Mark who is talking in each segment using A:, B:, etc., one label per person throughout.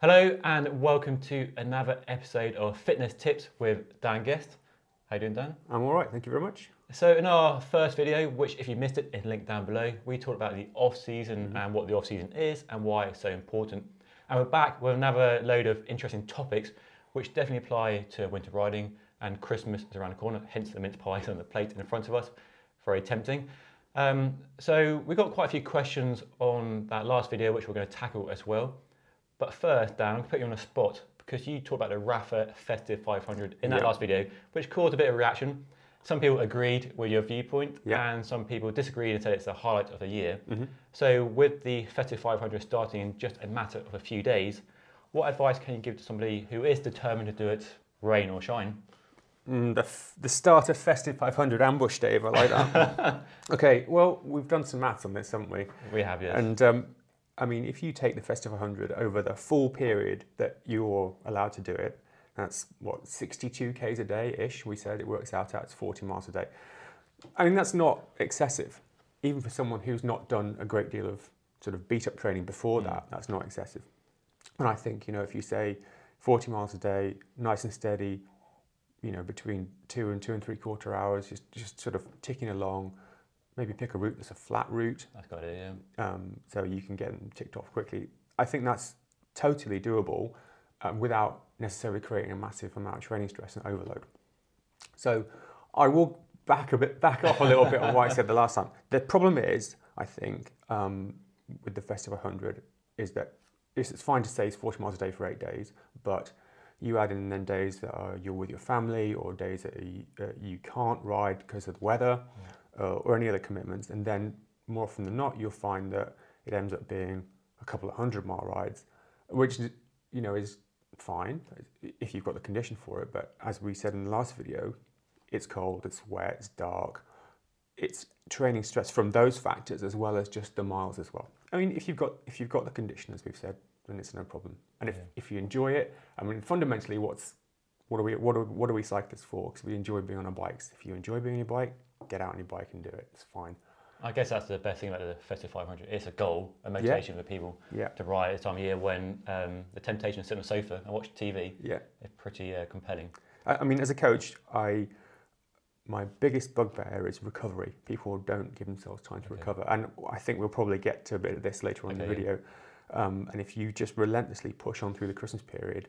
A: Hello and welcome to another episode of Fitness Tips with Dan Guest. How you doing, Dan?
B: I'm all right, thank you very much.
A: So in our first video, which if you missed it, it's linked down below, we talked about the off season and what the off season is and why it's so important. And we're back with another load of interesting topics, which definitely apply to winter riding and Christmas is around the corner, hence the mince pies on the plate in front of us. Very tempting. Um, so we got quite a few questions on that last video, which we're going to tackle as well. But first, Dan, I'm going to put you on the spot because you talked about the Rapha Festive 500 in that
B: Yeah.
A: last video, which caused a bit of reaction. Some people agreed with your viewpoint,
B: Yeah.
A: and some people disagreed and said it's the highlight of the year.
B: Mm-hmm.
A: So, with the Festive 500 starting in just a matter of a few days, what advice can you give to somebody who is determined to do it, rain or shine?
B: Mm, the, f- the start of Festive 500 ambush, Dave, I like that. okay, well, we've done some maths on this, haven't we?
A: We have, yes.
B: And um, I mean, if you take the Festive 100 over the full period that you're allowed to do it, that's what, 62 Ks a day ish, we said it works out at 40 miles a day. I mean, that's not excessive. Even for someone who's not done a great deal of sort of beat up training before mm. that, that's not excessive. And I think, you know, if you say 40 miles a day, nice and steady, you know, between two and two and three quarter hours, just, just sort of ticking along, maybe pick a route that's a flat route
A: That's got it, yeah.
B: um, so you can get them ticked off quickly. I think that's totally doable um, without necessarily creating a massive amount of training stress and overload. So I will back a bit, back off a little bit on what I said the last time. The problem is, I think, um, with the Festival 100 is that it's, it's fine to say it's 40 miles a day for eight days, but you add in then days that are, you're with your family or days that you, uh, you can't ride because of the weather uh, or any other commitments, and then more often than not, you'll find that it ends up being a couple of hundred mile rides, which you know is fine if you've got the condition for it. But as we said in the last video, it's cold, it's wet, it's dark. It's training stress from those factors as well as just the miles as well. I mean, if you've got if you've got the condition, as we've said, then it's no problem. And if,
A: Yeah.
B: if you enjoy it, I mean, fundamentally, what's what are we what are, what are we cyclists for? Because we enjoy being on our bikes. If you enjoy being on your bike, get out on your bike and do it. It's fine.
A: I guess that's the best thing about the Festive 500. It's a goal, a motivation for people
B: Yeah,
A: to ride at this time of year when um, the temptation to sit on the sofa and watch TV
B: yeah.
A: is pretty uh, compelling.
B: I, I mean, as a coach, I my biggest bugbear is recovery. People don't give themselves time to
A: Okay.
B: recover, and I think we'll probably get to a bit of this later on in the video. Um, and if you just relentlessly push on through the Christmas period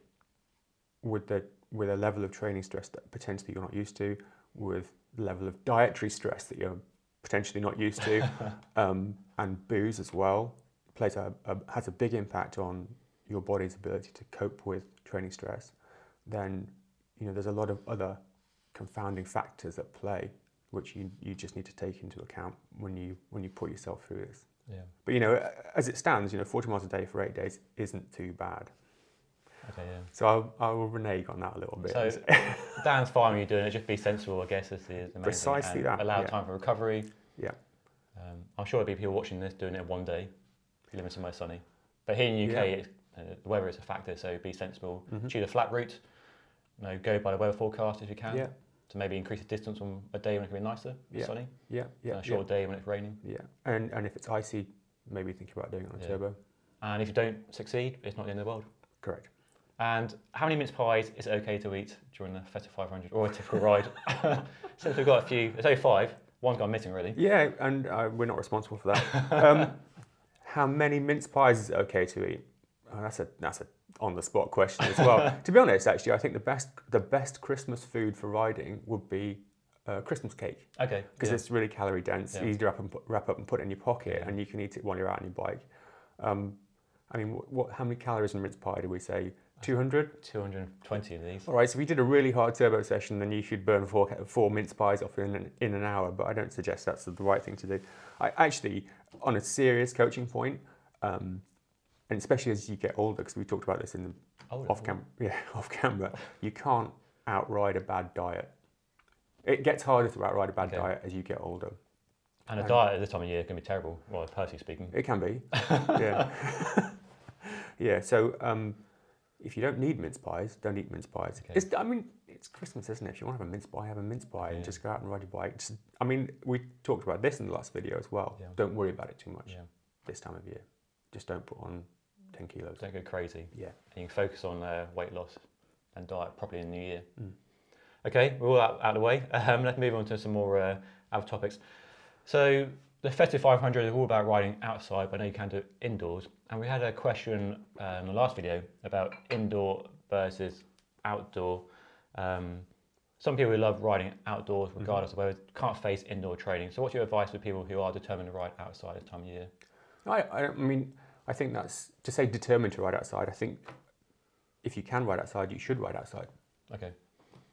B: with the with a level of training stress that potentially you're not used to, with level of dietary stress that you're potentially not used to, um, and booze as well, plays a, a has a big impact on your body's ability to cope with training stress. Then you know there's a lot of other confounding factors at play which you, you just need to take into account when you when you put yourself through this.
A: Yeah.
B: But you know, as it stands, you know, 40 miles a day for eight days isn't too bad.
A: Okay, yeah.
B: So I'll, I will renege on that a little bit.
A: So Dan's fine when you're doing it. Just be sensible, I guess, is the, the
B: Precisely that,
A: Allow
B: yeah.
A: time for recovery.
B: Yeah.
A: Um, I'm sure there'll be people watching this doing it one day, you live somewhere sunny. But here in the UK,
B: Yeah.
A: it's, uh, the weather is a factor, so be sensible.
B: Mhm.
A: Choose a flat route. You know, go by the weather forecast if you can.
B: yeah,
A: To maybe increase the distance on a day when it can be nicer,
B: Yeah.
A: sunny,
B: yeah, yeah,
A: and a short day when it's raining.
B: yeah, yeah. And and if it's icy, maybe think about doing it on a
A: Yeah.
B: turbo.
A: And if you don't succeed, it's not the end of the world.
B: Correct.
A: And how many mince pies is it okay to eat during the Festive 500 or a typical ride? Since we've got a few, it's only five. One's gone missing really.
B: Yeah, and uh, we're not responsible for that. um, how many mince pies is it okay to eat? Oh, that's a that's a on the spot question as well. to be honest, actually, I think the best the best Christmas food for riding would be uh, Christmas cake
A: Okay.
B: because
A: yeah.
B: it's really calorie dense,
A: Yeah.
B: easy to wrap, and put, wrap up and put it in your pocket,
A: Yeah.
B: and you can eat it while you're out on your bike. Um, I mean, what, what how many calories in a mince pie do we say? 200?
A: 220 of these.
B: All right, so if you did a really hard turbo session, then you should burn four, four mince pies off in an, in an hour, but I don't suggest that's the right thing to do. I actually, on a serious coaching point, um, and especially as you get older, because we talked about this in the
A: Oh,
B: off camera, yeah, off camera, you can't outride a bad diet. It gets harder to outride a bad
A: Okay.
B: diet as you get older.
A: And a
B: Um,
A: diet at this time of year can be terrible, well, personally speaking.
B: It can be, yeah, yeah. So um, if you don't need mince pies, don't eat mince pies.
A: Okay.
B: It's, I mean, it's Christmas, isn't it? If you want to have a mince pie, have a mince pie
A: Yeah.
B: and just go out and ride your bike. Just, I mean, we talked about this in the last video as well.
A: Yeah.
B: Don't worry about it too much
A: Yeah.
B: this time of year. Just don't put on 10 kilos.
A: Don't go crazy.
B: Yeah.
A: And you can focus on uh, weight loss and diet properly in the new year.
B: Mm.
A: Okay, we're all out, out of the way. Um, let's move on to some more uh, other topics. So the Festive 500 is all about riding outside, but I know you can do it indoors. And we had a question uh, in the last video about indoor versus outdoor. Um, some people who love riding outdoors regardless of whether can't face indoor training. So what's your advice for people who are determined to ride outside this time of year?
B: I, I, I mean, I think that's to say determined to ride outside. I think if you can ride outside, you should ride outside.
A: Okay.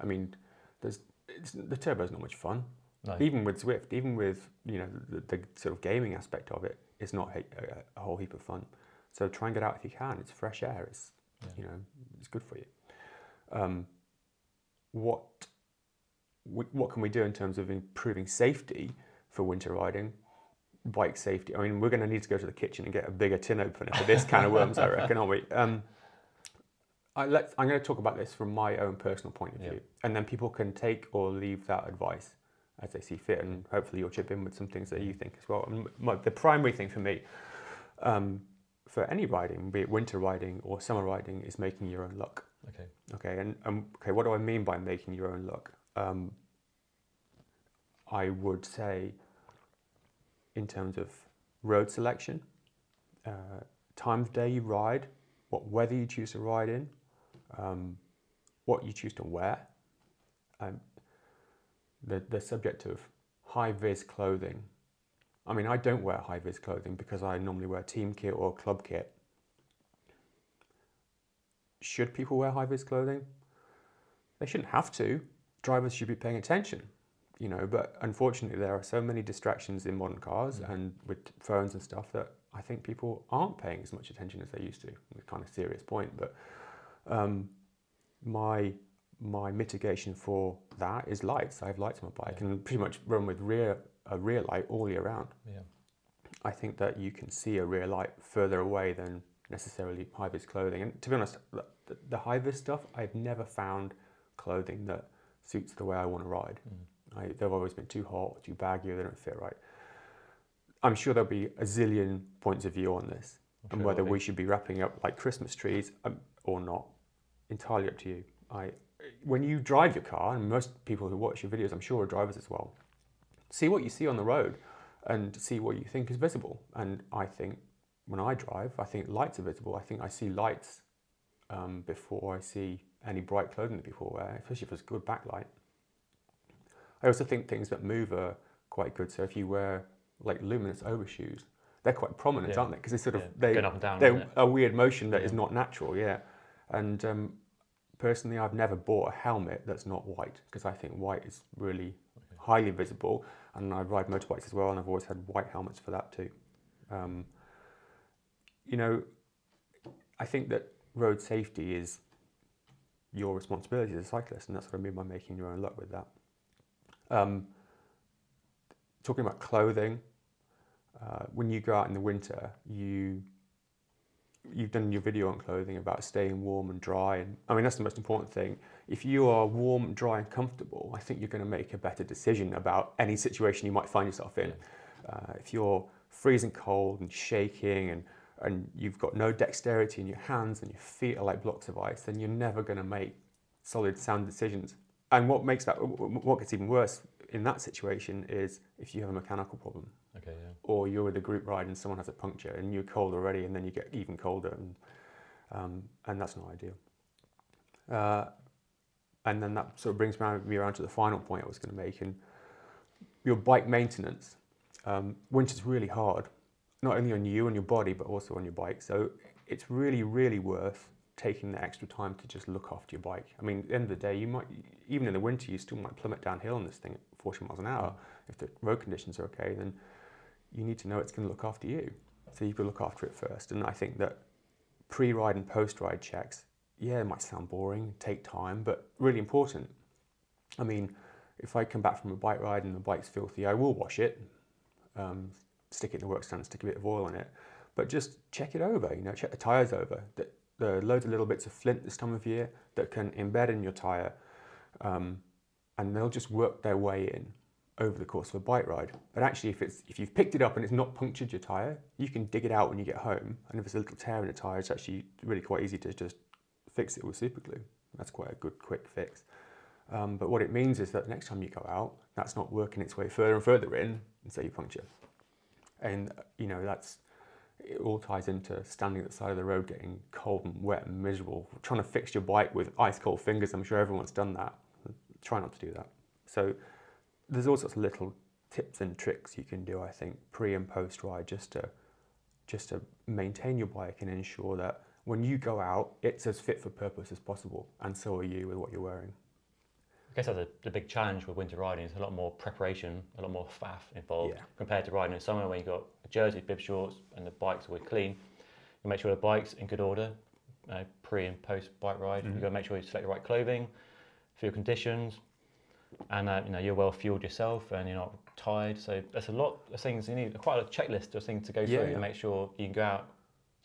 B: I mean, there's it's, the turbo's not much fun.
A: No.
B: Even with Zwift, even with you know the, the sort of gaming aspect of it, it's not a, a, whole heap of fun. So try and get out if you can. It's fresh air. It's
A: Yeah.
B: you know it's good for you. Um, what what can we do in terms of improving safety for winter riding? Bike safety. I mean, we're going to need to go to the kitchen and get a bigger tin opener for this kind of worms, I reckon, aren't we? Um, I let, I'm going to talk about this from my own personal point of view, and then people can take or leave that advice as they see fit, and hopefully you'll chip in with some things that you think as well. And my, the primary thing for me, um, for any riding, be it winter riding or summer riding, is making your own luck.
A: Okay.
B: Okay, and um, okay, what do I mean by making your own luck? Um, I would say, in terms of road selection, uh, time of day you ride, what weather you choose to ride in, um, what you choose to wear, um, the the subject of high vis clothing. I mean, I don't wear high vis clothing because I normally wear team kit or club kit. Should people wear high vis clothing? They shouldn't have to. Drivers should be paying attention, you know. But unfortunately, there are so many distractions in modern cars
A: Mm.
B: and with phones and stuff that I think people aren't paying as much attention as they used to. It's kind of serious point, but um, my my mitigation for that is lights. I have lights on my bike
A: Yeah.
B: and pretty much run with rear a rear light all year round.
A: Yeah.
B: I think that you can see a rear light further away than necessarily high vis clothing. And to be honest, the, the high vis stuff, I've never found clothing that suits the way I want to ride.
A: Mm.
B: I, they've always been too hot, too baggy, they don't fit right. I'm sure there'll be a zillion points of view on this
A: I'm
B: and whether we should be wrapping up like Christmas trees um, or not. Entirely up to you. I, when you drive your car, and most people who watch your videos, I'm sure are drivers as well, see what you see on the road and see what you think is visible. And I think when I drive, I think lights are visible. I think I see lights um, before I see any bright clothing that people wear, especially if it's good backlight. I also think things that move are quite good. So if you wear like luminous overshoes, they're quite prominent,
A: Yeah.
B: aren't they? Because they sort of
A: Yeah,
B: they
A: going up and down,
B: they're a weird motion that is
A: Yeah.
B: not natural. Yeah, and um, personally, I've never bought a helmet that's not white because I think white is really
A: Okay.
B: highly visible, and I ride motorbikes as well, and I've always had white helmets for that too. Um, you know, I think that road safety is your responsibility as a cyclist, and that's what I mean by making your own luck with that. Um, talking about clothing, uh, when you go out in the winter, you you've done your video on clothing about staying warm and dry, and I mean that's the most important thing. If you are warm, dry, and comfortable, I think you're going to make a better decision about any situation you might find yourself in. Uh, if you're freezing cold and shaking and and you've got no dexterity in your hands and your feet are like blocks of ice, then you're never going to make solid, sound decisions. And what makes that, what gets even worse in that situation is if you have a mechanical problem
A: Okay. Yeah.
B: or you're with a group ride and someone has a puncture and you're cold already and then you get even colder and, um, and that's not ideal. Uh, and then that sort of brings me around, to the final point I was going to make and your bike maintenance. Um, winter's really hard, not only on you and your body but also on your bike. So it's really, really worth taking the extra time to just look after your bike. I mean, at the end of the day, you might, even in the winter, you still might plummet downhill on this thing at 40 miles an hour. If the road conditions are okay, then you need to know it's going to look after you. So you've got to look after it first. And I think that pre-ride and post-ride checks, yeah, it might sound boring, take time, but really important. I mean, if I come back from a bike ride and the bike's filthy, I will wash it, um, stick it in the work stand, stick a bit of oil in it, but just check it over. You know, check the tires over. The, the loads of little bits of flint this time of year that can embed in your tire, um, and they'll just work their way in. Over the course of a bike ride. But actually, if it's if you've picked it up and it's not punctured your tire, you can dig it out when you get home. And if there's a little tear in the tire, it's actually really quite easy to just fix it with super glue. That's quite a good quick fix. Um, but what it means is that next time you go out, that's not working its way further and further in, and so you puncture. And you know that's it all ties into standing at the side of the road, getting cold and wet and miserable, trying to fix your bike with ice cold fingers. I'm sure everyone's done that. Try not to do that. So there's all sorts of little tips and tricks you can do, I think, pre and post ride, just to just to maintain your bike and ensure that when you go out, it's as fit for purpose as possible, and so are you with what you're wearing.
A: I guess that's a, the big challenge with winter riding. It's a lot more preparation, a lot more faff involved
B: Yeah.
A: compared to riding in summer when you've got a jersey, bib shorts, and the bike's always clean. You make sure the bike's in good order, uh, pre and post bike ride.
B: Mhm.
A: You've got to make sure you select the right clothing for your conditions, and uh, you know you're well fueled yourself and you're not tired. So there's a lot of things you need, quite a checklist of things to go
B: Yeah,
A: through
B: yeah.
A: to make sure you can go out.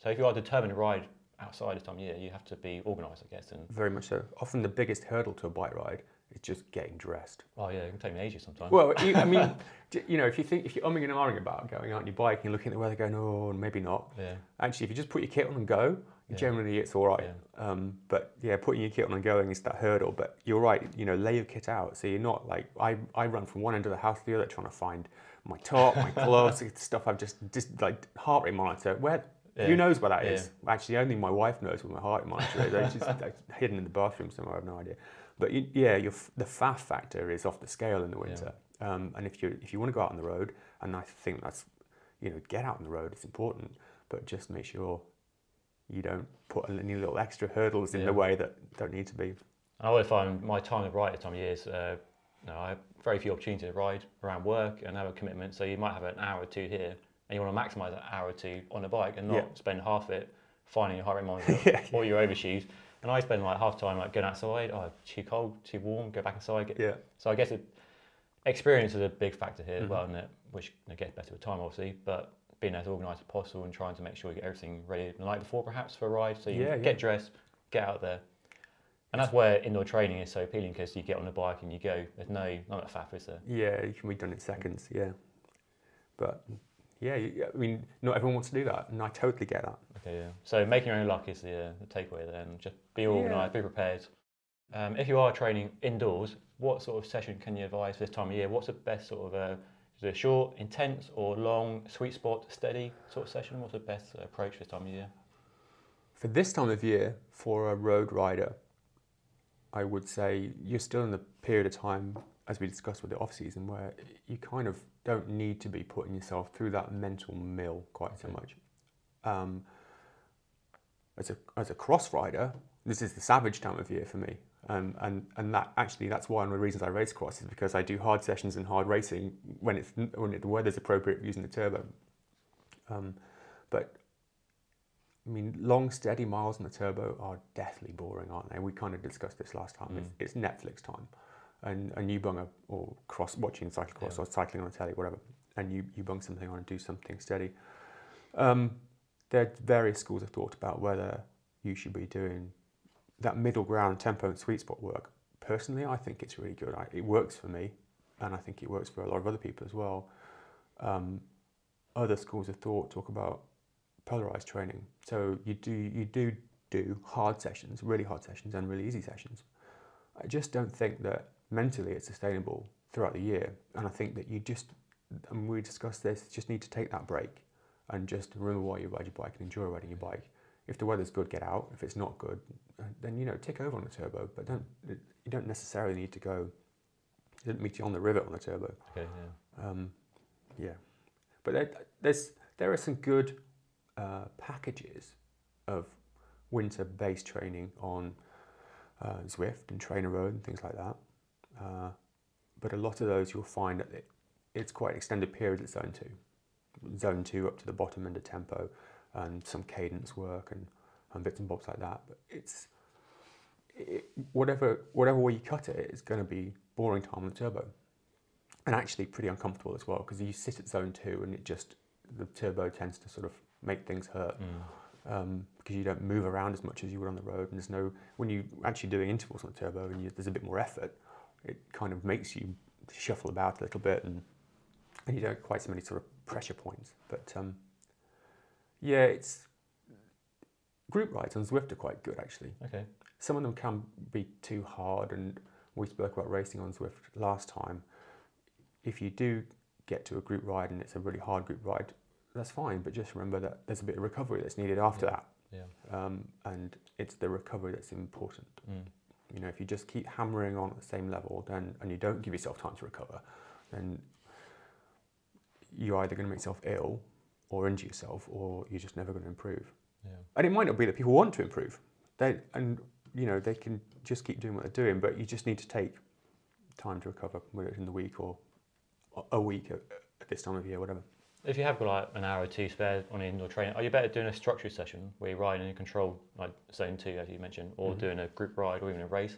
A: So if you are determined to ride outside this time of year, you have to be organised, I guess. And
B: Very much so. Often the biggest hurdle to a bike ride is just getting dressed.
A: oh yeah, it can take me ages sometimes.
B: Well, you, I mean, you know, if you think if you're umming and ahhing about going out on your bike and you're looking at the weather, going, oh, maybe not.
A: yeah,
B: Actually, if you just put your kit on and go,
A: Yeah.
B: generally it's all right. Um, but yeah, putting your kit on and going is that hurdle. But you're right, you know, lay your kit out. So you're not like, I, I run from one end of the house to the other trying to find my top, my gloves, stuff I've just, just like heart rate monitor. Where,
A: Yeah.
B: who knows where that is?
A: Yeah.
B: Actually, only my wife knows where my heart rate monitor is. It's just like, hidden in the bathroom somewhere, I have no idea. But you, yeah, your, the faff factor is off the scale in the winter. Um, and if you if you want to go out on the road, and I think that's, you know, get out on the road, it's important, but just make sure you don't put any little extra hurdles in
A: Yeah.
B: the way that don't need to be.
A: I always find my time of ride at time of year is, uh, know, I have very few opportunities to ride around work and have a commitment. So you might have an hour or two here, and you want to maximise that hour or two on a bike and not
B: Yeah.
A: spend half it finding your heart rate monitor
B: Yeah.
A: or your overshoes. And I spend like half time like going outside. Oh, too cold, too warm. Go back inside. Get,
B: Yeah.
A: So I guess it, experience is a big factor here as
B: Mhm.
A: well, isn't it? Which you know, gets better with time, obviously, but being as organised as possible and trying to make sure you get everything ready the night before, perhaps for a ride, so you
B: Yeah,
A: get
B: yeah.
A: dressed, get out there, and that's where indoor training is so appealing because you get on the bike and you go. There's no of that faff, is there?
B: Yeah, you can be done in seconds. Yeah, but yeah, you- I mean, not everyone wants to do that, and I totally get that.
A: Okay, yeah. So making your own luck is the, uh, the takeaway then. Just be
B: Yeah.
A: organised, be prepared. Um, if you are training indoors, what sort of session can you advise for this time of year? What's the best sort of uh, is it a short, intense, or long, sweet spot, steady sort of session? What's the best uh, approach this time of year?
B: For this time of year, for a road rider, I would say you're still in the period of time, as we discussed with the off season, where you kind of don't need to be putting yourself through that mental mill quite so much. Um, as a as a cross rider, this is the savage time of year for me, um, and and that actually that's one of the reasons I race cross is because I do hard sessions and hard racing when it's when the weather's appropriate using the turbo. Um, but I mean, long, steady miles on the turbo are deathly boring, aren't they? We kind of discussed this last time.
A: Mm.
B: It's, it's Netflix time, and and you bung a or cross watching cyclocross
A: Yeah.
B: or cycling on the telly, whatever, and you you bung something on and do something steady. Um, there are various schools of thought about whether you should be doing that middle ground tempo and sweet spot work. Personally, I think it's really good. I, it works for me, and I think it works for a lot of other people as well. Um, other schools of thought talk about polarized training. So you do you do do hard sessions, really hard sessions, and really easy sessions. I just don't think that mentally it's sustainable throughout the year, and I think that you just and we discussed this. Just need to take that break and just remember why you ride your bike and enjoy riding your bike. If the weather's good, get out. If it's not good, then you know tick over on the turbo, but don't you don't necessarily need to go. Didn't meet you on the rivet on the turbo.
A: Okay, yeah.
B: Um, yeah, but there, there's there are some good uh, packages of winter-based training on uh, Zwift and TrainerRoad and things like that. Uh, but a lot of those you'll find that it, it's quite extended periods at Zone Two, Zone Two up to the bottom end of tempo, and some cadence work and, and bits and bobs like that. But it's it, whatever whatever way you cut it, it's going to be boring time on the turbo and actually pretty uncomfortable as well because you sit at zone two and it just the turbo tends to sort of make things hurt
A: Mm.
B: um, because you don't move around as much as you would on the road and there's no when you're actually doing intervals on the turbo and you, there's a bit more effort it kind of makes you shuffle about a little bit, and and you don't quite so many sort of pressure points. But um, yeah, it's group rides on Zwift are quite good actually.
A: Okay.
B: Some of them can be too hard, and we spoke about racing on Zwift last time. If you do get to a group ride and it's a really hard group ride, that's fine. But just remember that there's a bit of recovery that's needed after that,
A: Yeah.
B: um, and it's the recovery that's important.
A: Mm.
B: You know, if you just keep hammering on at the same level, then and you don't give yourself time to recover, then you're either going to make yourself ill or injure yourself, or you're just never going to improve.
A: Yeah.
B: And it might not be that people want to improve. They and you know they can just keep doing what they're doing, but you just need to take time to recover, whether it's in the week or a week at, this time of year, whatever.
A: If you have got like an hour or two spare on indoor training, are you better doing a structured session where you're riding in control, like zone two, as you mentioned, or
B: Mhm.
A: doing a group ride or even a race?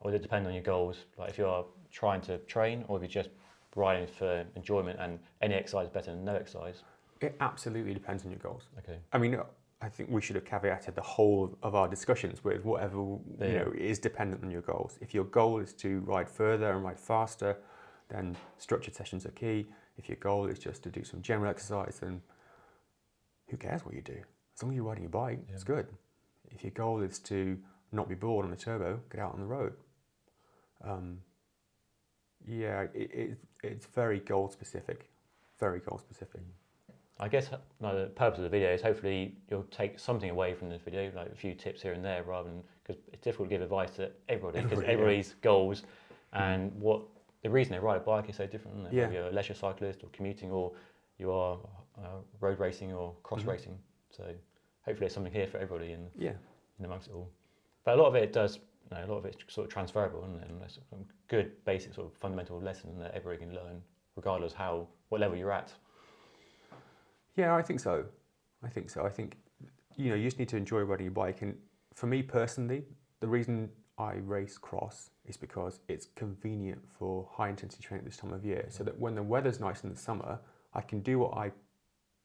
A: Or does it depend on your goals? Like if you're trying to train or if you're just riding for enjoyment and any exercise is better than no exercise?
B: It absolutely depends on your goals.
A: Okay.
B: I mean, I think we should have caveated the whole of our discussions with whatever you know is dependent on your goals. If your goal is to ride further and ride faster, then structured sessions are key. If your goal is just to do some general exercise, then who cares what you do? As long as you're riding your bike, it's good. If your goal is to not be bored on the turbo, get out on the road. Um, yeah, it, it, it's very goal specific. Very goal specific.
A: I guess no, the purpose of the video is hopefully you'll take something away from this video, like a few tips here and there, rather than because it's difficult to give advice to everybody because
B: Everybody, yeah.
A: everybody's goals and what the reason they ride a bike is so different. Isn't it?
B: Yeah.
A: Whether you're a leisure cyclist or commuting, or you are uh, road racing or cross
B: Mhm.
A: racing. So hopefully there's something here for everybody in,
B: Yeah.
A: in amongst it all. But a lot of it does, you know, a lot of it's sort of transferable, isn't it? And there's some good basic sort of fundamental lesson that everybody can learn, regardless how what level you're at.
B: Yeah, I think so. I think so. I think you know you just need to enjoy riding your bike. And for me personally, the reason I race cross is because it's convenient for high intensity training at this time of year. So that when the weather's nice in the summer, I can do what I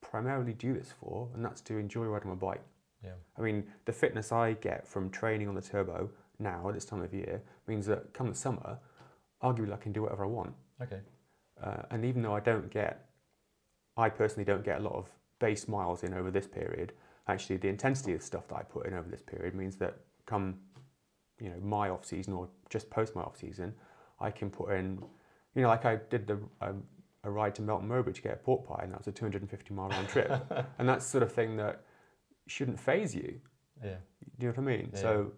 B: primarily do this for, and that's to enjoy riding my bike.
A: Yeah.
B: I mean, the fitness I get from training on the turbo now at this time of year means that come the summer, arguably I can do whatever I want.
A: Okay.
B: Uh, and even though I don't get, I personally don't get a lot of base miles in over this period, actually the intensity of stuff that I put in over this period means that come, you know, my off season or just post my off season, I can put in, you know, like I did the um, a ride to Melton Mowbray to get a pork pie, and that was a 250 mile round trip, and that's sort of thing that shouldn't phase you.
A: Yeah.
B: Do you know what I mean?
A: Yeah.
B: So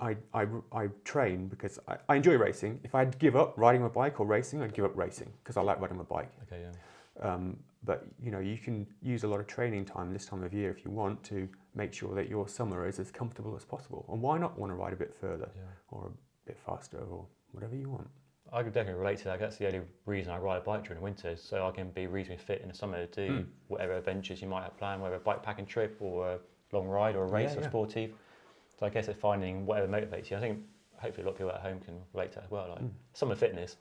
B: I, I, I train because I, I enjoy racing. If I had to give up riding my bike or racing, I'd give up racing because I like riding my bike.
A: Okay. Yeah.
B: Um, but you know, you can use a lot of training time this time of year if you want to make sure that your summer is as comfortable as possible. And why not want to ride a bit further
A: Yeah.
B: or a bit faster or whatever you want?
A: I could definitely relate to that. That's the only reason I ride a bike during the winter, so I can be reasonably fit in the summer to do
B: Mm.
A: whatever adventures you might have planned, whether a bike packing trip or a long ride or a race
B: Yeah,
A: or
B: yeah.
A: sportive. So I guess it's finding whatever motivates you. I think hopefully a lot of people at home can relate to that as well. Like
B: Mm.
A: summer fitness,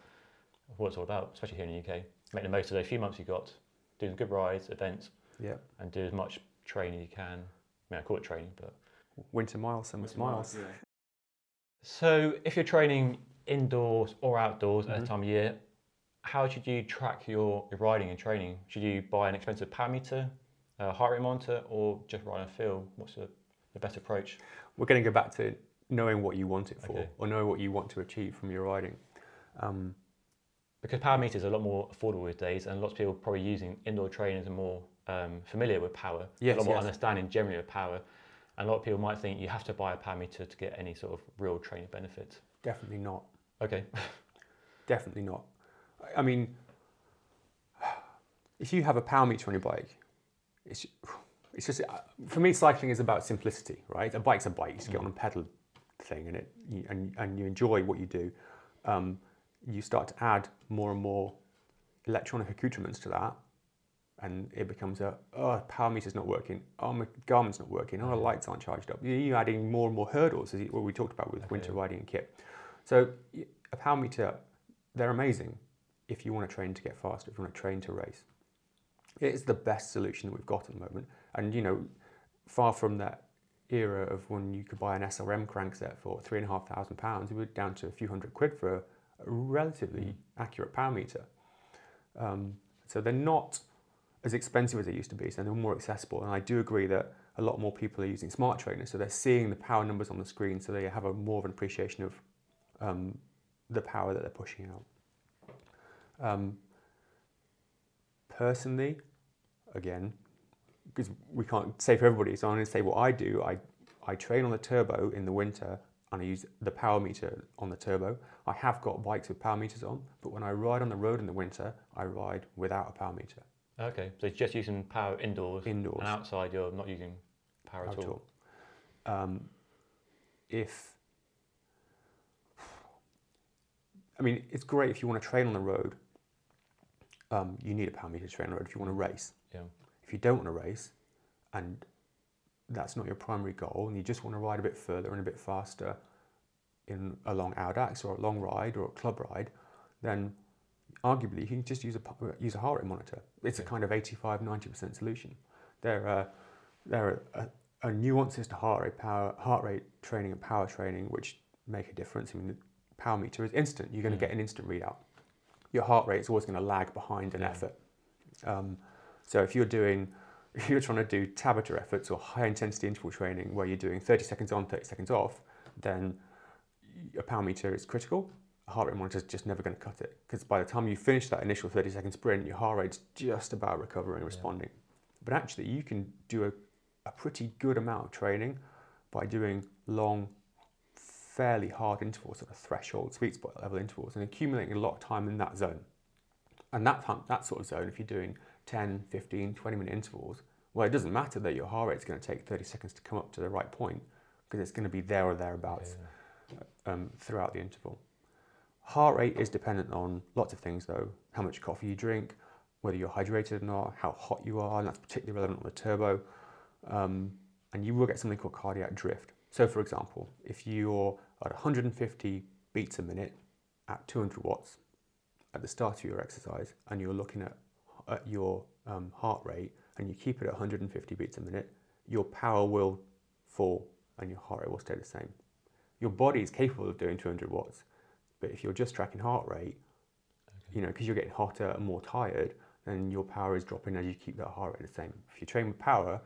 A: what it's all about, especially here in the UK. Make the most of those few months you've got, do good rides, events,
B: Yeah.
A: and do as much training you can. I mean, I call it training, but
B: Winter miles, summer smiles.
A: So, if you're training indoors or outdoors at
B: Mhm.
A: a time of year, how should you track your, your riding and training? Should you buy an expensive power meter, a heart rate monitor, or just ride on feel? What's the, the best approach?
B: We're going to go back to knowing what you want it for
A: Okay.
B: or knowing what you want to achieve from your riding. Um,
A: Because power meters are a lot more affordable these days, and lots of people probably using indoor trainers are more um, familiar with power,
B: Yes,
A: a lot more
B: yes.
A: understanding generally of power. And a lot of people might think you have to buy a power meter to get any sort of real training benefit.
B: definitely not.
A: Okay.
B: Definitely not. I- mean, if you have a power meter on your bike, it's it's just uh, for me cycling is about simplicity, right? A bike's a bike. You just get on a pedal thing, and it you, and and you enjoy what you do. Um, you start to add more and more electronic accoutrements to that, and it becomes a oh power meter's not working. Oh my Garmin's not working. Oh the mm-hmm. lights aren't charged up. You're adding more and more hurdles, as what we talked about with
A: Okay.
B: winter riding and kit. So a power meter, they're amazing if you want to train to get faster, if you want to train to race. It is the best solution that we've got at the moment. And, you know, far from that era of when you could buy an SRM crankset for three and a half thousand pounds, we're down to a few hundred quid for relatively accurate power meter. Um, so they're not as expensive as they used to be, so they're more accessible. And I do agree that a lot more people are using smart trainers, so they're seeing the power numbers on the screen, so they have a more of an appreciation of um, the power that they're pushing out. Um, personally, again, because we can't say for everybody, so I'm going to say what I do. I, I train on the turbo in the winter and I use the power meter on the turbo. I have got bikes with power meters on, but when I ride on the road in the winter, I ride without a power meter.
A: Okay, so it's just using power indoors.
B: Indoors.
A: And outside, you're not using power,
B: Power
A: at all.
B: Um, if I mean, it's great if you want to train on the road. Um, you need a power meter to train on the road if you want to race.
A: Yeah.
B: If you don't want to race, and that's not your primary goal, and you just want to ride a bit further and a bit faster in a long Audax or a long ride or a club ride, then arguably you can just use a use a heart rate monitor. It's a kind of 85 90% solution. There are there are, nuances to heart rate power heart rate training and power training which make a difference. I mean, the power meter is instant. You're going to
A: Mm.
B: get an instant readout. Your heart rate is always going to lag behind an
A: Yeah.
B: effort. Um, so if you're doing if you're trying to do Tabata efforts or high intensity interval training where you're doing 30 seconds on, 30 seconds off, then a power meter is critical. A heart rate monitor is just never going to cut it because by the time you finish that initial 30 second sprint, your heart rate's just about recovering and responding. But actually, you can do a, a pretty good amount of training by doing long, fairly hard intervals, sort of threshold, sweet spot level intervals, and accumulating a lot of time in that zone. And that, that sort of zone, if you're doing 10, 15, 20 minute intervals, well, it doesn't matter that your heart rate's going to take 30 seconds to come up to the right point because it's going to be there or thereabouts
A: Yeah.
B: um, throughout the interval. Heart rate is dependent on lots of things, though how much coffee you drink, whether you're hydrated or not, how hot you are, and that's particularly relevant on the turbo. Um, and you will get something called cardiac drift. So, for example, if you're at 150 beats a minute at 200 watts at the start of your exercise, and you're looking at, at your um, heart rate and you keep it at 150 beats a minute, your power will fall and your heart rate will stay the same your body is capable of doing 200 watts. But if you're just tracking heart rate, you know, because you're getting hotter and more tired, then your power is dropping as you keep that heart rate the same. If you train with power,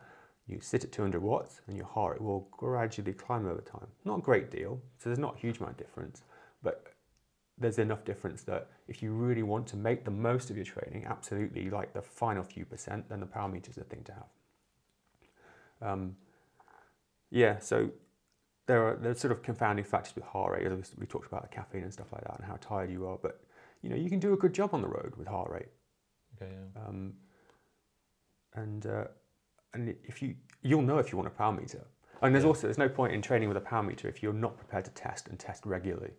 B: you sit at 200 watts and your heart rate will gradually climb over time. Not a great deal, so there's not a huge amount of difference, but there's enough difference that if you really want to make the most of your training, absolutely, like the final few percent, then the power meter is the thing to have. Um, yeah, so there are there's sort of confounding factors with heart rate. as We talked about the caffeine and stuff like that, and how tired you are. But you know, you can do a good job on the road with heart rate.
A: Okay, yeah.
B: Um, and uh, and if you you'll know if you want a power meter. And there's
A: Yeah.
B: also there's no point in training with a power meter if you're not prepared to test and test regularly.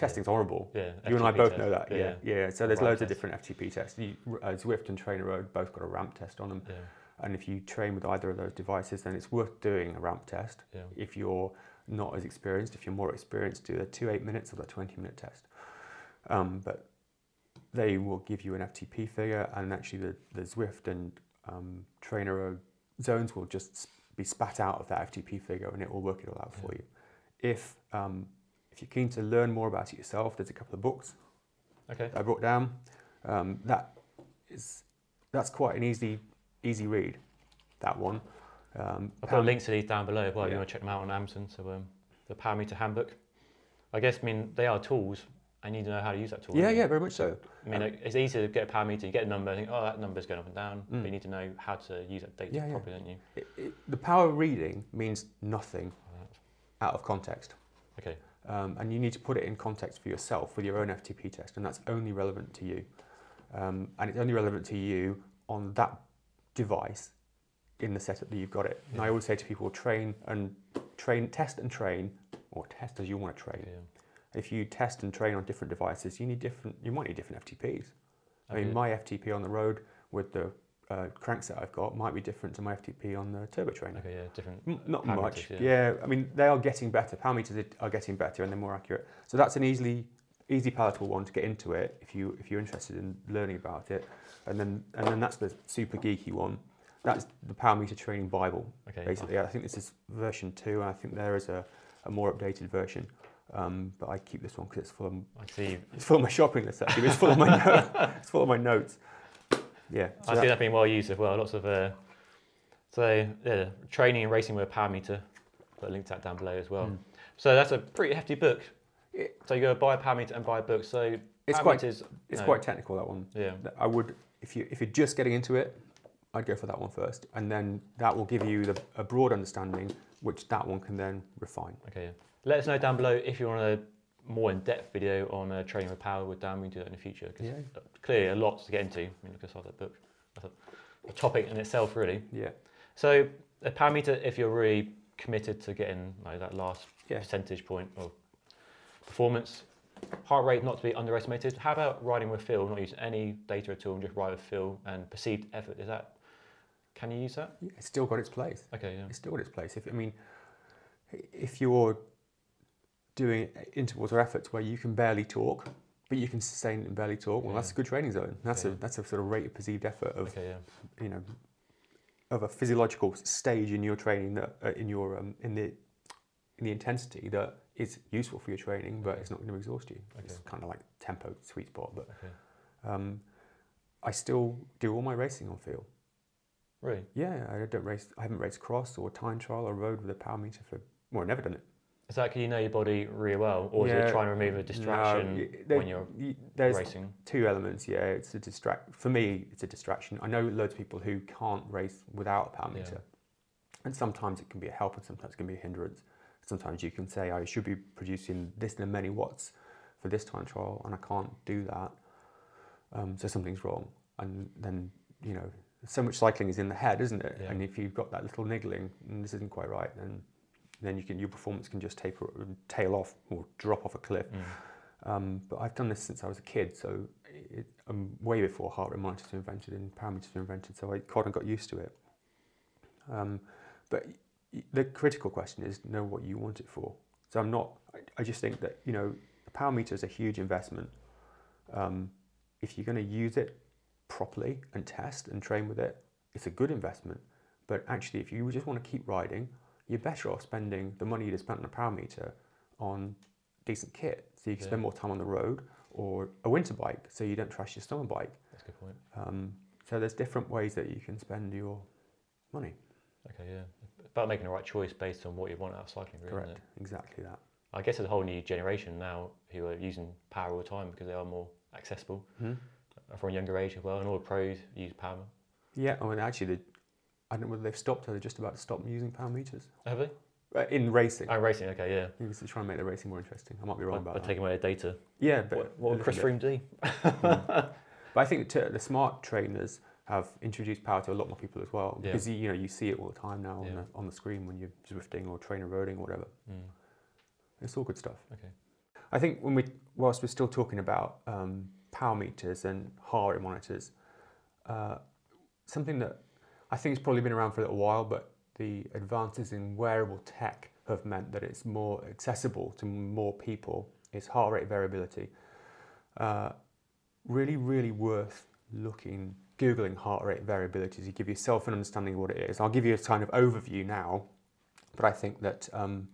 B: Testing's horrible.
A: Yeah,
B: You and I both
A: test.
B: know that. Yeah, yeah. So there's loads of different FTP tests. You, uh, Zwift and TrainerRoad both got a ramp test on them.
A: Yeah,
B: And if you train with either of those devices, then it's worth doing a ramp test.
A: yeah.
B: If you're not as experienced, if you're more experienced, do the two eight minutes or the 20 minute test. Um, but they will give you an FTP figure, and actually the, the Zwift and um, TrainerRoad zones will just be spat out of that FTP figure, and it will work it all out for you. If um, if you're keen to learn more about it yourself, there's a couple of books
A: Okay.
B: that I brought down. Um, that is that's quite an easy easy read. That one. Um,
A: I'll put links to these down below if well, you want to check them out on Amazon. So um, the Power Meter Handbook. I guess I mean they are tools. I need to know how to use that tool.
B: Yeah, yeah, very much so.
A: I mean, like, it's easy to get a power meter. You get a number, think, oh, that number's going up and down. But
B: Mm.
A: you need to know how to use that data
B: Yeah, yeah.
A: properly, don't you?
B: It, it, the power of reading means nothing
A: Alright.
B: out of context.
A: Okay.
B: Um, and you need to put it in context for yourself with your own FTP test, and that's only relevant to you. Um, and it's only relevant to you on that device in the setup that you've got it. And I always say to people, train and train, test and train, or test as you want to train.
A: Yeah.
B: If you test and train on different devices, you need different. You might need different FTPs. I mean, my FTP on the road with the uh, crankset I've got might be different to my FTP on the turbo trainer.
A: Okay, yeah, different.
B: M- Not much.
A: meters,
B: yeah. I mean, they are getting better. Power meters are- are getting better and they're more accurate. So that's an easily, easy palatable one to get into it if you if you're interested in learning about it. And then and then that's the super geeky one. That's the Power Meter Training Bible.
A: Okay.
B: Basically, I think this is version two, and I think there is a, a more updated version. Um, but I keep this one because it's full of
A: I see.
B: it's full of my shopping list. Actually, it's full of my notes. it's full of my notes. Yeah. so
A: I
B: that-
A: see that being well used as well. Lots of uh, so yeah, training and racing with a power meter. Put a link to that down below as well.
B: Mm.
A: So that's a pretty hefty book. So you go buy a power meter and buy a book. So
B: It's quite-
A: meters,
B: it's
A: no,
B: quite technical that one.
A: yeah.
B: I would, if you if you're just getting into it, I'd go for that one first, and then that will give you the, a broad understanding, which that one can then refine.
A: Okay. Let us know down below if you want a more in-depth video on uh, training with power with Dan. We can do that in the future because
B: Yeah.
A: clearly a lot to get into. I mean, look at that book. A, a topic in itself, really.
B: Yeah.
A: So a power meter, if you're really committed to getting like, that last
B: Yeah.
A: percentage point of performance, heart rate not to be underestimated. How about riding with feel, not using any data at all, and just ride with feel and perceived effort? Is that can you use that?
B: Yeah, It's still got its place.
A: Okay, yeah.
B: It's still got its place. If I mean, if you're doing intervals or efforts where you can barely talk, but you can sustain and barely talk, well, that's a good training zone. That's
A: Yeah.
B: a that's a sort of rate of perceived effort of
A: Okay, yeah.
B: you know of a physiological stage in your training that uh, in your um, in the in the intensity that is useful for your training, but
A: Okay.
B: it's not going to exhaust you. It's kind of like tempo sweet spot. But
A: Okay.
B: um, I still do all my racing on field.
A: Really?
B: Yeah, I don't race. I haven't raced cross or time trial or road with a power meter for. Well, I've never done it.
A: Is that because you know your body really well, or is
B: Yeah.
A: it trying to remove a distraction
B: y- there-
A: when you're
B: there's
A: racing?
B: two elements. Yeah, it's a distract. For me, it's a distraction. I know loads of people who can't race without a power
A: Yeah.
B: meter, and sometimes it can be a help, and sometimes it can be a hindrance. Sometimes you can say I should be producing this many watts for this time trial, and I can't do that. Um, so something's wrong, and then you know so much cycling is in the head, isn't it?
A: Yeah.
B: And if you've got that little niggling, and this isn't quite right, then then you can your performance can just taper tail off or drop off a cliff.
A: Mm.
B: Um, but I've done this since I was a kid, so it, um, way before heart rate monitors were invented and power meters were invented, so I kind of got used to it. Um, but the critical question is know what you want it for. So I'm not. I, I just think that you know a power meter is a huge investment. Um, if you're going to use it properly and test and train with it, it's a good investment. But actually, if you just want to keep riding, you're better off spending the money you just spent on a power meter on decent kit, so you can
A: Yeah.
B: spend more time on the road, or a winter bike, so you don't trash your summer bike.
A: That's a good point.
B: Um, so there's different ways that you can spend your money.
A: Okay, yeah. About making the right choice based on what you want out of cycling, really,
B: Correct, exactly that.
A: I guess there's a whole new generation now who are using power all the time because they are more accessible
B: Mhm.
A: uh, from a younger age as well, and all the pros use power.
B: Yeah, I mean, actually, the, I don't know whether they've stopped or they're just about to stop using power meters
A: Have they?
B: uh, in racing.
A: Oh, racing. Okay, yeah.
B: Maybe it's to try and make the racing more interesting. I might be wrong about
A: by
B: that.
A: taking away the data.
B: yeah, but
A: What, what
B: a
A: would Chris
B: bit.
A: Froome do?
B: But I think t- the smart trainers have introduced power to a lot more people as well
A: Yeah.
B: because you, you know you see it all the time now on,
A: Yeah.
B: the, on the screen when you're Zwifting or trainer roading or whatever.
A: Mm,
B: It's all good stuff.
A: okay.
B: I think when we, whilst we're still talking about um, power meters and heart rate monitors, uh, something that I think it's probably been around for a little while, but the advances in wearable tech have meant that it's more accessible to more people. It's heart rate variability. Uh, really, really worth looking, googling heart rate variability to give yourself an understanding of what it is. I'll give you a kind of overview now, but I think that. Um,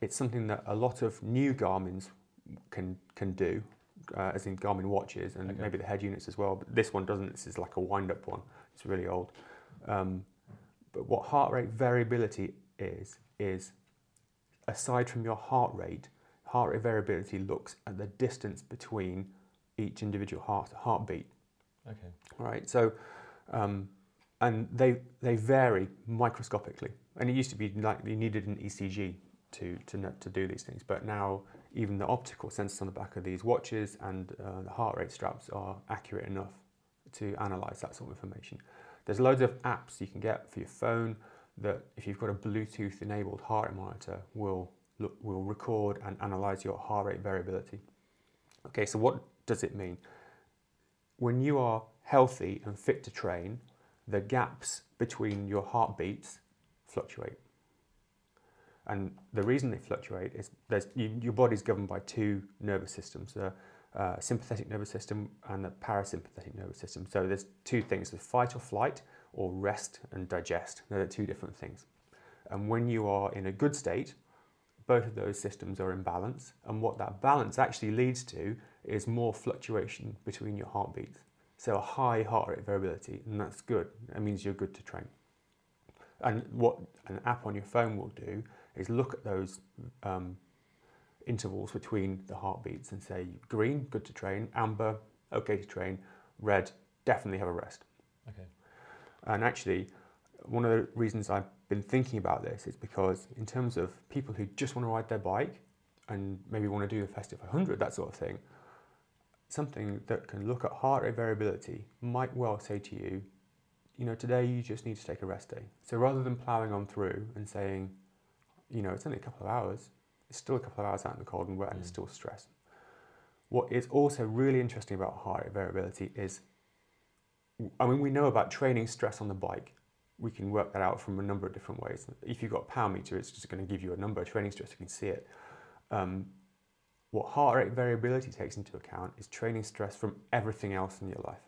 B: it's something that a lot of new Garmin's can can do, uh, as in Garmin watches and
A: Okay.
B: maybe the head units as well. But this one doesn't. This is like a wind-up one. It's really old. Um, but what heart rate variability is is aside from your heart rate, heart rate variability looks at the distance between each individual heart heartbeat.
A: Okay.
B: All right. So, um, and they they vary microscopically. And it used to be like you needed an ECG to to to do these things, but now even the optical sensors on the back of these watches and uh, the heart rate straps are accurate enough to analyze that sort of information. There's loads of apps you can get for your phone that, if you've got a Bluetooth enabled heart rate monitor, will look, will record and analyze your heart rate variability. Okay, so what does it mean? When you are healthy and fit to train, the gaps between your heartbeats fluctuate. And the reason they fluctuate is there's, you, your body's governed by two nervous systems, uh, sympathetic nervous system and the parasympathetic nervous system. So there's two things, the fight or flight or rest and digest. They're two different things. And when you are in a good state, both of those systems are in balance. And what that balance actually leads to is more fluctuation between your heartbeats. So a high heart rate variability, and that's good. That means you're good to train. And what an app on your phone will do is look at those um, intervals between the heartbeats and say green, good to train, amber, okay to train, red, definitely have a rest.
A: Okay.
B: And actually, one of the reasons I've been thinking about this is because, in terms of people who just want to ride their bike and maybe want to do the Festive 500, that sort of thing, something that can look at heart rate variability might well say to you, you know, today you just need to take a rest day. So rather than ploughing on through and saying, you know, it's only a couple of hours, it's still a couple of hours out in the cold and wet and it's
A: Mm.
B: still stress. What is also really interesting about heart rate variability is, I mean, we know about training stress on the bike. We can work that out from a number of different ways. If you've got a power meter, it's just going to give you a number of training stress, you can see it. Um, what heart rate variability takes into account is training stress from everything else in your life.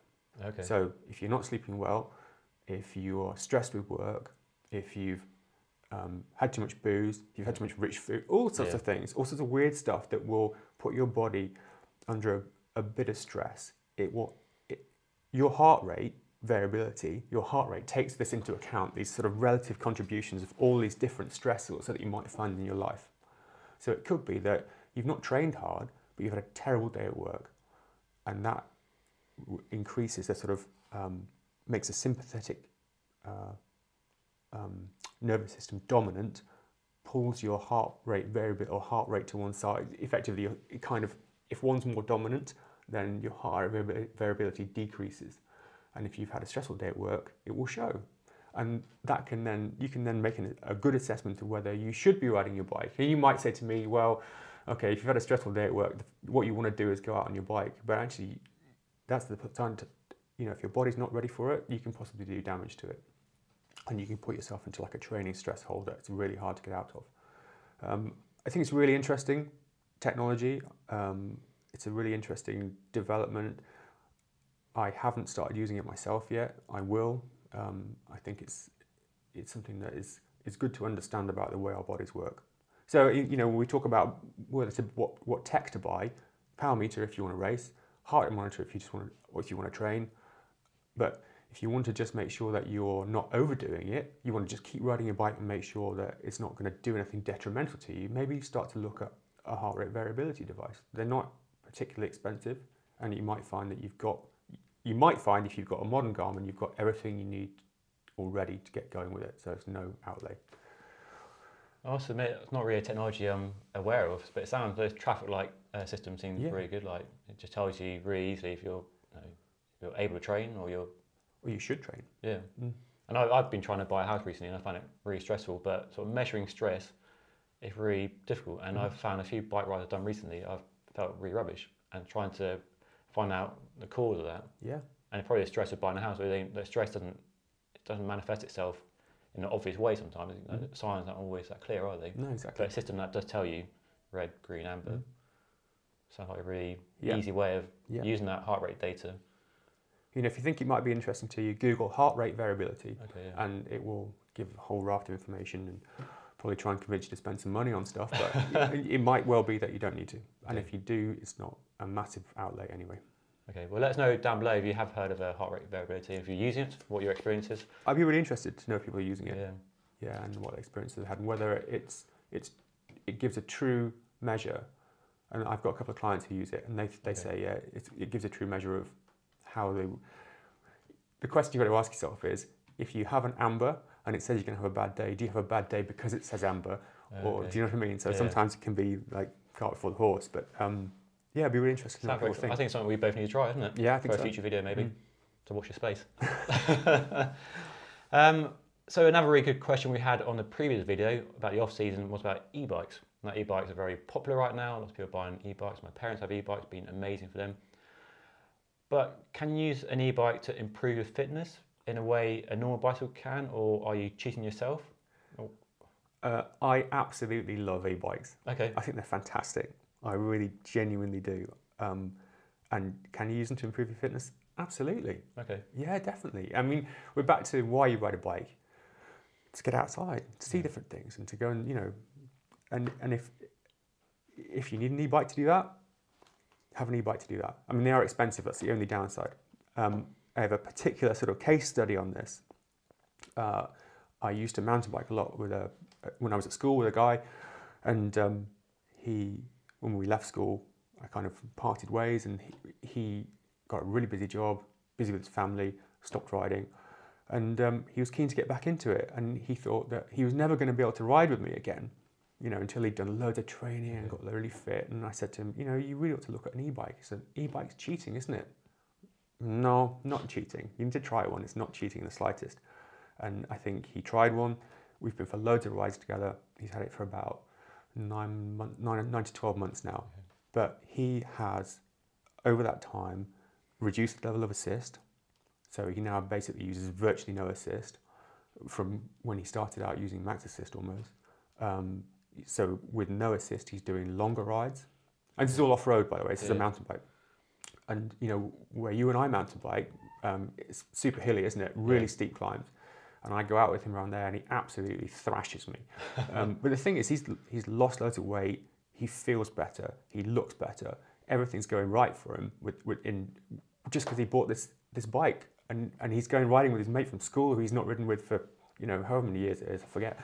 A: Okay.
B: So if you're not sleeping well, if you are stressed with work, if you've um, had too much booze, if you've had too much rich food, all sorts
A: Yeah.
B: of things, all sorts of weird stuff that will put your body under a, a bit of stress. It will, it, your heart rate variability, your heart rate takes this into account, these sort of relative contributions of all these different stressors that you might find in your life. So it could be that you've not trained hard, but you've had a terrible day at work, and that increases the sort of um, makes a sympathetic uh, um, nervous system dominant, pulls your heart rate variability or heart rate to one side. Effectively, it kind of if one's more dominant, then your heart variability decreases, and if you've had a stressful day at work, it will show. And that can then you can then make an, a good assessment of whether you should be riding your bike. And you might say to me, well, okay, if you've had a stressful day at work, what you want to do is go out on your bike. But actually, that's the time to, you know, if your body's not ready for it, you can possibly do damage to it. And you can put yourself into like a training stress hole that it's really hard to get out of. Um, I think it's really interesting technology. Um, it's a really interesting development. I haven't started using it myself yet. I will. Um, I think it's it's something that is is good to understand about the way our bodies work. So you know, when we talk about whether to what what tech to buy, power meter if you want to race, heart monitor if you just want to, or if you want to train. But if you want to just make sure that you're not overdoing it, you want to just keep riding your bike and make sure that it's not going to do anything detrimental to you. Maybe start to look at a heart rate variability device. They're not particularly expensive, and you might find that you've got you might find if you've got a modern Garmin, you've got everything you need already to get going with it. So it's no outlay.
A: I must admit, it's not really a technology I'm aware of, but it sounds those traffic light uh, system seems
B: Yeah.
A: really good. Like it just tells you really easily if you're you know, if you're able to train or you're
B: Well, you should train.
A: yeah.
B: Mm.
A: And I, I've been trying to buy a house recently, and I find it really stressful. But sort of measuring stress is really difficult. And
B: Mhm.
A: I've found a few bike rides I've done recently, I've felt really rubbish, and trying to find out the cause of that.
B: Yeah.
A: And probably the stress of buying a house, where the stress doesn't it doesn't manifest itself in an obvious way sometimes. You know,
B: Mhm.
A: Signs aren't always that clear, are they?
B: No, exactly.
A: But a system that does tell you red, green, amber
B: Mhm.
A: sounds like a really
B: Yeah.
A: easy way of
B: Yeah.
A: using that heart rate data.
B: You know, if you think it might be interesting to you, Google heart rate variability,
A: Okay, yeah.
B: and it will give a whole raft of information and probably try and convince you to spend some money on stuff. But it, it might well be that you don't need to, and
A: Okay.
B: if you do, it's not a massive outlay anyway.
A: Okay, well, let us know down below if you have heard of a heart rate variability, if you're using it, what your experience is.
B: I'd be really interested to know if people are using it.
A: Yeah.
B: yeah, and what experience they've had, and whether it's it's it gives a true measure. And I've got a couple of clients who use it, and they they
A: Okay.
B: say yeah, it, it gives a true measure of how they. The question you've got to ask yourself is: if you have an amber and it says you're going to have a bad day, do you have a bad day because it says amber, or do you know what I mean? So
A: Yeah.
B: sometimes it can be like cart before the horse, but um, yeah, it'd be really interesting to know
A: Sounds
B: what think.
A: I think it's something we both need to try, isn't it?
B: yeah, I think
A: For
B: think
A: a future video, maybe,
B: Mm.
A: to watch your space. um, so another really good question we had on the previous video about the off season was about e-bikes. Now e-bikes are very popular right now. Lots of people are buying e-bikes. My parents have e-bikes, been amazing for them. But can you use an e-bike to improve your fitness in a way a normal bicycle can, or are you cheating yourself?
B: Uh, I absolutely love e-bikes.
A: Okay.
B: I think they're fantastic. I really genuinely do. Um, and can you use them to improve your fitness? Absolutely.
A: Okay.
B: Yeah, definitely. I mean, we're back to why you ride a bike. To get outside, to see
A: Yeah.
B: different things, and to go and you know, and and if if you need an e-bike to do that, have an e-bike to do that. I mean, they are expensive. That's the only downside. Um, I have a particular sort of case study on this. Uh, I used to mountain bike a lot with a when I was at school with a guy, and um, he when we left school, I kind of parted ways, and he, he got a really busy job, busy with his family, stopped riding, and um, he was keen to get back into it. And he thought that he was never going to be able to ride with me again, you know, until he'd done loads of training and got really fit. And I said to him, you know, you really ought to look at an e-bike. He said, e-bike's cheating, isn't it? No, not cheating. You need to try one. It's not cheating in the slightest. And I think he tried one. We've been for loads of rides together. He's had it for about nine, month, nine, nine to 12 months now. But he has, over that time, reduced the level of assist. So he now basically uses virtually no assist from when he started out using max assist almost. Um, so with no assist, he's doing longer rides. And this is all off road, by the way. This is a mountain bike. And you know where you and I mountain bike, um, it's super hilly, isn't it? Really
A: Yeah.
B: steep climbs. And I go out with him around there, and he absolutely thrashes me. Um, but the thing is, he's he's lost loads of weight. He feels better. He looks better. Everything's going right for him with, with in just because he bought this this bike, and and he's going riding with his mate from school who he's not ridden with for you know however many years it is, I forget.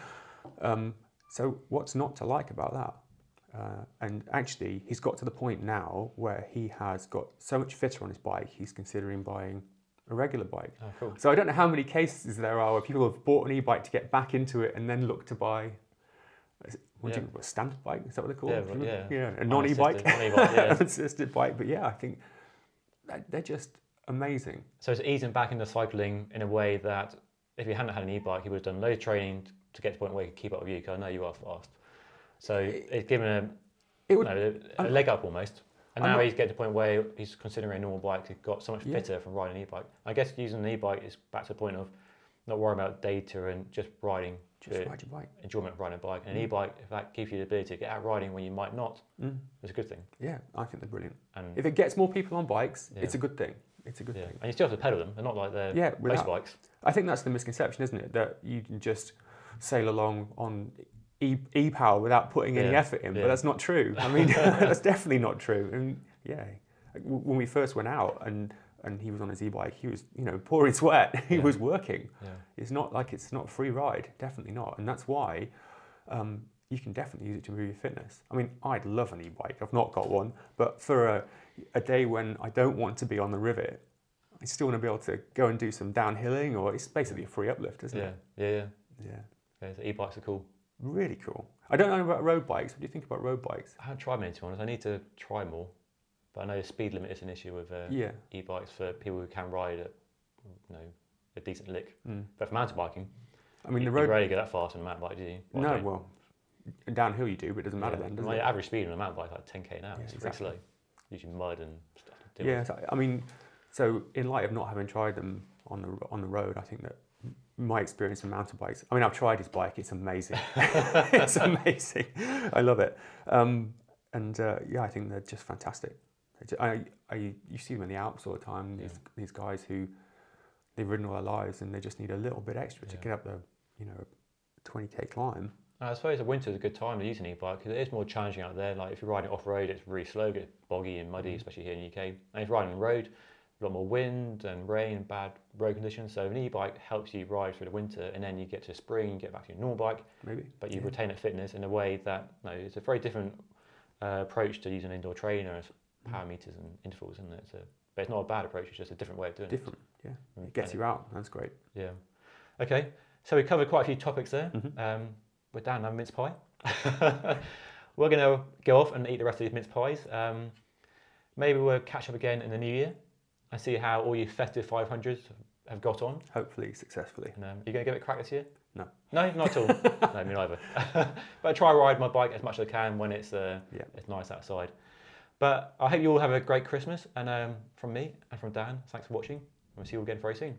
B: Um, so what's not to like about that? Uh, and actually, he's got to the point now where he has got so much fitter on his bike, he's considering buying a regular bike.
A: Oh, cool.
B: So I don't know how many cases there are where people have bought an e-bike to get back into it and then look to buy. What do
A: Yeah.
B: you, a standard bike? Is that what they call
A: Yeah,
B: it?
A: yeah.
B: yeah, a non-e-bike,
A: Unassisted, non-e-bike, yeah.
B: unassisted bike. But yeah, I think they're just amazing.
A: So it's easing back into cycling in a way that if he hadn't had an e-bike, he would have done loads of training to get to the point where he could keep up with you. Because I know you are fast. So it's given a,
B: It would.
A: no, a
B: I'm-
A: leg up almost. And
B: I'm
A: now
B: not-
A: he's getting to the point where he's considering a normal bike. He's got so much
B: Yeah.
A: fitter from riding an e-bike. I guess using an e-bike is back to the point of not worrying about data and just riding,
B: Just ride your bike.
A: enjoyment of riding a bike. And an
B: Mm.
A: e-bike, if that gives you the ability to get out riding when you might not,
B: Mm.
A: it's a good thing.
B: Yeah, I think they're brilliant.
A: And
B: If it gets more people on bikes,
A: Yeah.
B: it's a good thing. It's a good
A: yeah.
B: thing.
A: and you still have to pedal them. They're not like they're
B: Yeah,
A: race
B: without,
A: bikes.
B: I think that's the misconception, isn't it? That you can just sail along on e- e-power without putting any
A: Yeah,
B: effort in.
A: yeah.
B: But that's not true. I mean, that's definitely not true. And yeah, when we first went out and and he was on his e-bike, he was you know pouring sweat. he
A: Yeah.
B: was working.
A: Yeah.
B: It's not like it's not a free ride. Definitely not. And that's why. Um, you can definitely use it to improve your fitness. I mean, I'd love an e-bike. I've not got one, but for a, a day when I don't want to be on the rivet, I still want to be able to go and do some downhilling, or it's basically a free uplift, isn't
A: Yeah,
B: it?
A: yeah, yeah.
B: Yeah,
A: yeah so e-bikes are cool.
B: really cool. I don't know about road bikes. What do you think about road bikes?
A: I haven't tried many to be honest. I need to try more, but I know the speed limit is an issue with uh,
B: Yeah.
A: e-bikes for people who can ride at you know a decent lick.
B: Mm.
A: But for mountain biking,
B: I mean,
A: you,
B: the
A: you
B: road.
A: rarely go that fast on a mountain bike, do you? Well,
B: no, well, downhill you do, but it doesn't matter
A: Yeah.
B: then, does
A: My
B: it?
A: average speed on a mountain bike is like 10k an hour.
B: Yeah,
A: it's
B: exactly.
A: pretty slow. Usually mud and stuff.
B: Yeah, so, I mean, so in light of not having tried them on the on the road, I think that my experience of mountain bikes. I mean, I've tried his bike; it's amazing. it's amazing. I love it. Um, and uh, yeah, I think they're just fantastic. I, I, you see them in the Alps all the time. These these guys who they've ridden all their lives and they just need a little bit extra to get up the you know 20k climb.
A: I suppose the winter is a good time to use an e-bike because it is more challenging out there. Like if you're riding off road, it's really slow, it's boggy and muddy,
B: Mm.
A: especially here in the UK. And if you're riding on the road, a lot more wind and rain and bad road conditions. So an e-bike helps you ride through the winter, and then you get to spring, you get back to your normal bike,
B: Maybe.
A: but you
B: Yeah.
A: retain that fitness in a way that no, it's a very different uh, approach to using an indoor trainers,
B: Mm.
A: power meters, and intervals, isn't it? It's a, but it's not a bad approach. It's just a different way of doing it.
B: different. Yeah,
A: it.
B: it gets you out. That's great.
A: Yeah. Okay. So we covered quite a few topics there.
B: Mhm.
A: Um, we're down now mince pie. we're going to go off and eat the rest of these mince pies. Um, maybe we'll catch up again in the new year and see how all your festive 500s have got on.
B: Hopefully successfully.
A: And, um, you going to give it a crack this year?
B: No.
A: No, not at all. no, me neither. but I try to ride my bike as much as I can when it's uh,
B: Yeah.
A: it's nice outside. But I hope you all have a great Christmas. And um, from me and from Dan, thanks for watching. And we'll see you all again very soon.